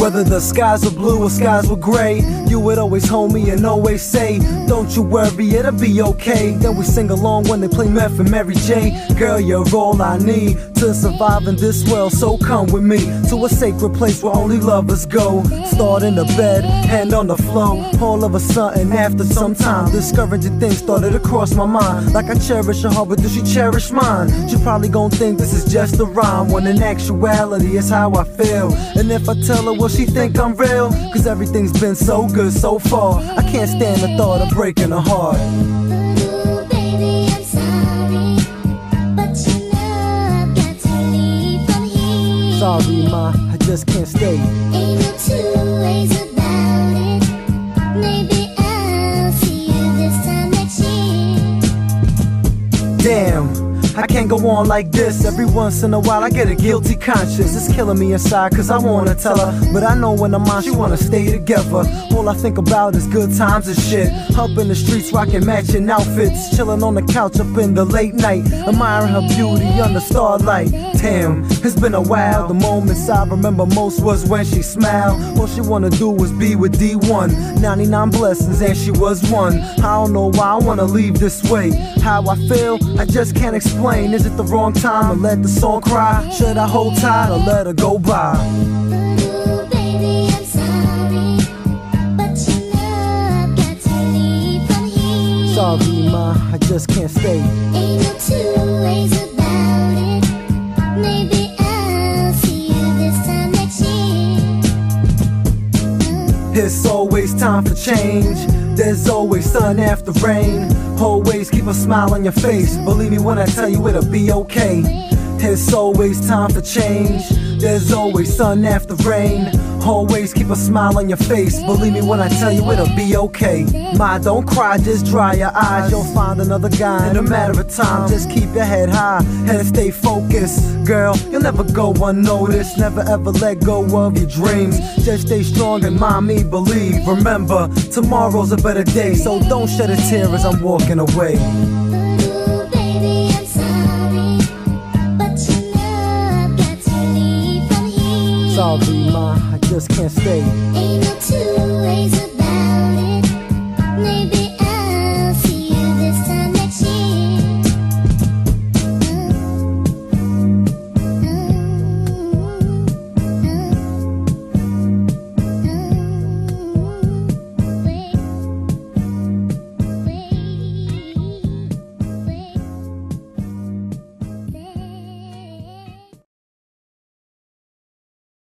Whether the skies were blue or skies were gray, you would always hold me and always say, Don't you worry, it'll be okay. Then we sing along when they play Meth and Mary J. Girl, you're all I need to survive in this world, so come with me to a sacred place where only lovers go. Start in the bed, hand on the floor. All of a sudden, after some time, discouraging things started to cross my mind. Like I cherish her heart, but does she cherish mine? She probably gon' think this is just a rhyme, when in actuality, it's how I feel. And if I tell her, will she think I'm real? Cause everything's been so good so far. I can't stand the thought of breaking her heart. Sorry, ma, I just can't stay. Ain't no two ways I can't go on like this. Every once in a while, I get a guilty conscience. It's killing me inside, cause I wanna tell her. But I know when I'm on, she wanna stay together. All I think about is good times and shit. Up in the streets, rocking matching outfits. Chilling on the couch up in the late night. Admiring her beauty under starlight. Damn, it's been a while. The moments I remember most was when she smiled. All she wanna do was be with D1. 99 blessings, and she was one. I don't know why I wanna leave this way. How I feel, I just can't explain. Is it the wrong time to let the song cry? Should I hold tight or let her go by? Sorry, ma, I just can't stay. Ain't no two ways It's always time for change. There's always sun after rain. Always keep a smile on your face. Believe me when I tell you it'll be okay. There's always time for change. There's always sun after rain. Always keep a smile on your face. Believe me when I tell you it'll be okay. Ma, don't cry, just dry your eyes. You'll find another guy in a matter of time. Just keep your head high and stay focused. Girl, you'll never go unnoticed. Never ever let go of your dreams. Just stay strong and me believe. Remember, tomorrow's a better day. So don't shed a tear as I'm walking away. Sorry, ma, I just can't stay. Ain't no two ways